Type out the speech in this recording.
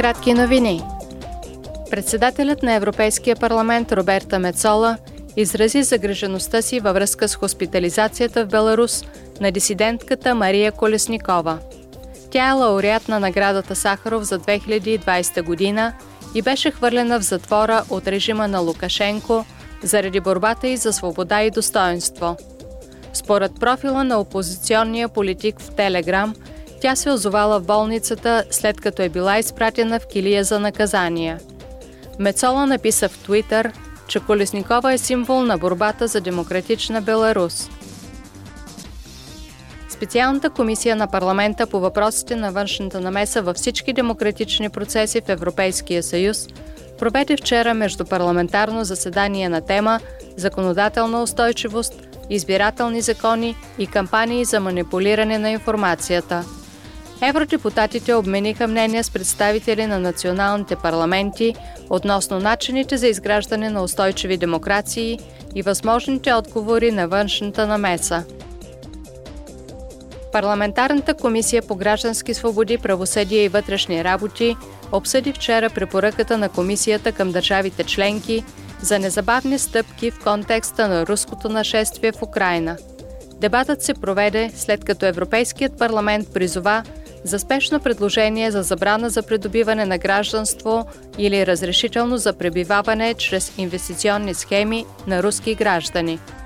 кратки новини. Председателят на Европейския парламент Роберта Мецола изрази загрежеността си във връзка с хоспитализацията в Беларус на дисидентката Мария Колесникова. Тя е лауреат на наградата Сахаров за 2020 година и беше хвърлена в затвора от режима на Лукашенко заради борбата й за свобода и достоинство. Според профила на опозиционния политик в Телеграм, тя се озовала в болницата след като е била изпратена в килия за наказания. Мецола написа в Твитър, че Колесникова е символ на борбата за демократична Беларус. Специалната комисия на парламента по въпросите на външната намеса във всички демократични процеси в Европейския съюз проведе вчера междупарламентарно заседание на тема Законодателна устойчивост, избирателни закони и кампании за манипулиране на информацията – Евродепутатите обмениха мнения с представители на националните парламенти относно начините за изграждане на устойчиви демокрации и възможните отговори на външната намеса. Парламентарната комисия по граждански свободи, правосъдие и вътрешни работи обсъди вчера препоръката на комисията към държавите членки за незабавни стъпки в контекста на руското нашествие в Украина. Дебатът се проведе след като Европейският парламент призова за спешно предложение за забрана за придобиване на гражданство или разрешително за пребиваване чрез инвестиционни схеми на руски граждани –